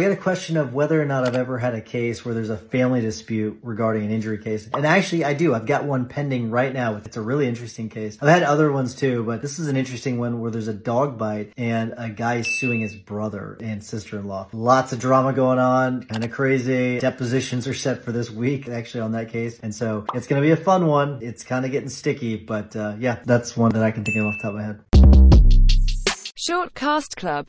We had a question of whether or not I've ever had a case where there's a family dispute regarding an injury case. And actually, I do. I've got one pending right now. It's a really interesting case. I've had other ones too, but this is an interesting one where there's a dog bite and a guy suing his brother and sister-in-law. Lots of drama going on, kind of crazy. Depositions are set for this week, actually, on that case. And so it's going to be a fun one. It's kind of getting sticky, but uh, yeah, that's one that I can think of off the top of my head. Short Cast Club